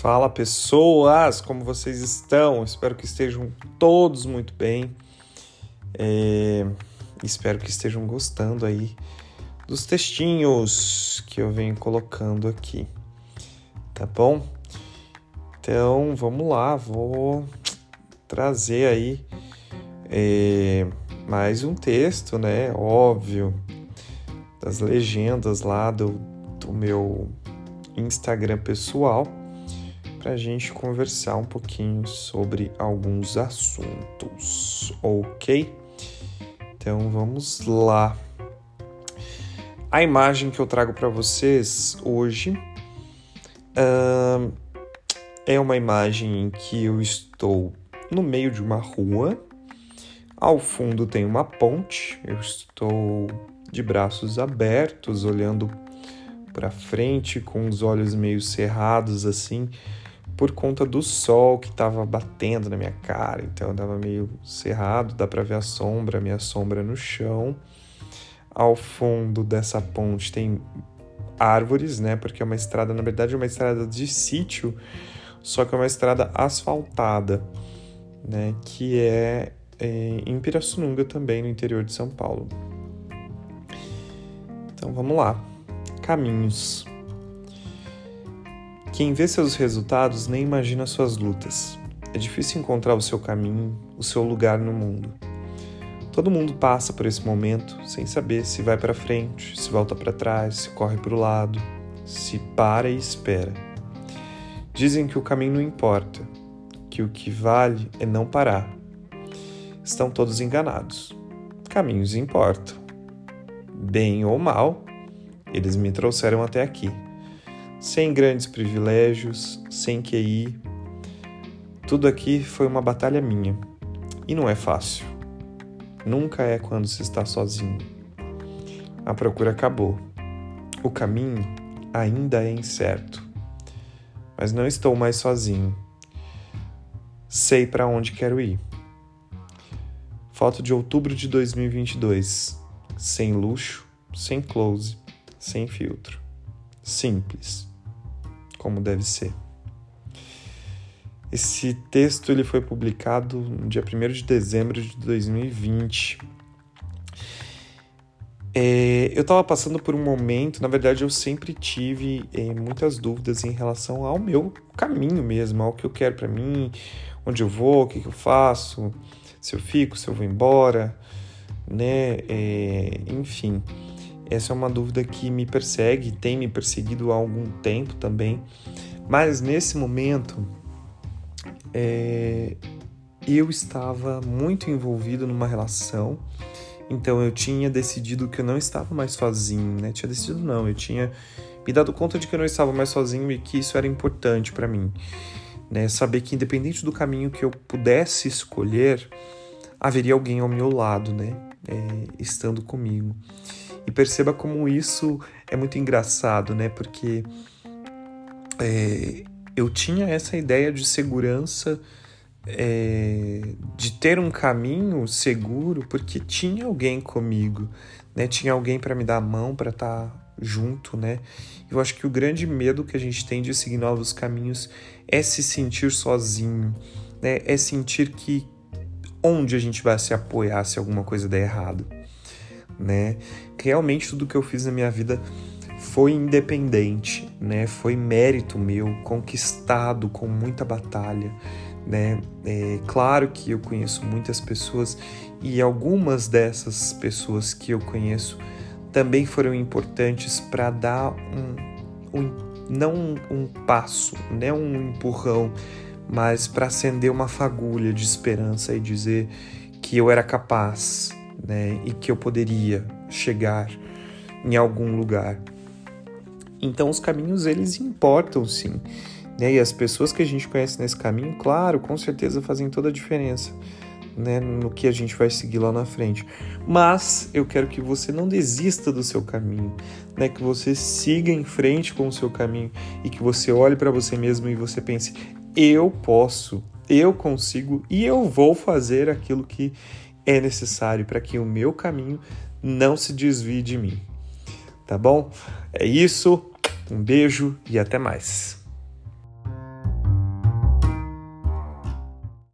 Fala pessoas, como vocês estão? Espero que estejam todos muito bem. É... Espero que estejam gostando aí dos textinhos que eu venho colocando aqui, tá bom? Então vamos lá, vou trazer aí é... mais um texto, né? Óbvio, das legendas lá do, do meu Instagram pessoal para a gente conversar um pouquinho sobre alguns assuntos, ok? Então vamos lá. A imagem que eu trago para vocês hoje uh, é uma imagem em que eu estou no meio de uma rua. Ao fundo tem uma ponte. Eu estou de braços abertos, olhando para frente, com os olhos meio cerrados assim, por conta do sol que estava batendo na minha cara, então eu estava meio cerrado, dá para ver a sombra, minha sombra no chão. Ao fundo dessa ponte tem árvores, né? Porque é uma estrada, na verdade, é uma estrada de sítio, só que é uma estrada asfaltada, né? Que é, é em Pirassununga também, no interior de São Paulo. Então vamos lá. Caminhos. Quem vê seus resultados nem imagina suas lutas. É difícil encontrar o seu caminho, o seu lugar no mundo. Todo mundo passa por esse momento sem saber se vai para frente, se volta para trás, se corre para o lado, se para e espera. Dizem que o caminho não importa, que o que vale é não parar. Estão todos enganados. Caminhos importam. Bem ou mal, eles me trouxeram até aqui sem grandes privilégios, sem QI. Tudo aqui foi uma batalha minha. E não é fácil. Nunca é quando se está sozinho. A procura acabou. O caminho ainda é incerto. Mas não estou mais sozinho. Sei para onde quero ir. Foto de outubro de 2022. Sem luxo, sem close, sem filtro. Simples como deve ser. Esse texto ele foi publicado no dia 1 de dezembro de 2020. É, eu estava passando por um momento, na verdade eu sempre tive é, muitas dúvidas em relação ao meu caminho mesmo, ao que eu quero para mim, onde eu vou, o que, que, eu faço, se eu fico, se eu vou embora, né? É, enfim. Essa é uma dúvida que me persegue, tem me perseguido há algum tempo também, mas nesse momento é, eu estava muito envolvido numa relação, então eu tinha decidido que eu não estava mais sozinho, né? Tinha decidido não, eu tinha me dado conta de que eu não estava mais sozinho e que isso era importante para mim, né? Saber que independente do caminho que eu pudesse escolher, haveria alguém ao meu lado, né? É, estando comigo. E perceba como isso é muito engraçado, né? Porque é, eu tinha essa ideia de segurança, é, de ter um caminho seguro, porque tinha alguém comigo, né? Tinha alguém para me dar a mão, para estar tá junto, né? Eu acho que o grande medo que a gente tem de seguir novos caminhos é se sentir sozinho, né? É sentir que onde a gente vai se apoiar se alguma coisa der errado né? Realmente tudo que eu fiz na minha vida foi independente, né? Foi mérito meu, conquistado com muita batalha, né? É claro que eu conheço muitas pessoas e algumas dessas pessoas que eu conheço também foram importantes para dar um, um, não um, um passo, né? Um empurrão, mas para acender uma fagulha de esperança e dizer que eu era capaz, né, e que eu poderia chegar em algum lugar. Então os caminhos eles importam sim, né? E as pessoas que a gente conhece nesse caminho, claro, com certeza fazem toda a diferença, né, no que a gente vai seguir lá na frente. Mas eu quero que você não desista do seu caminho, né? Que você siga em frente com o seu caminho e que você olhe para você mesmo e você pense: eu posso, eu consigo e eu vou fazer aquilo que é necessário para que o meu caminho não se desvie de mim. Tá bom? É isso. Um beijo e até mais.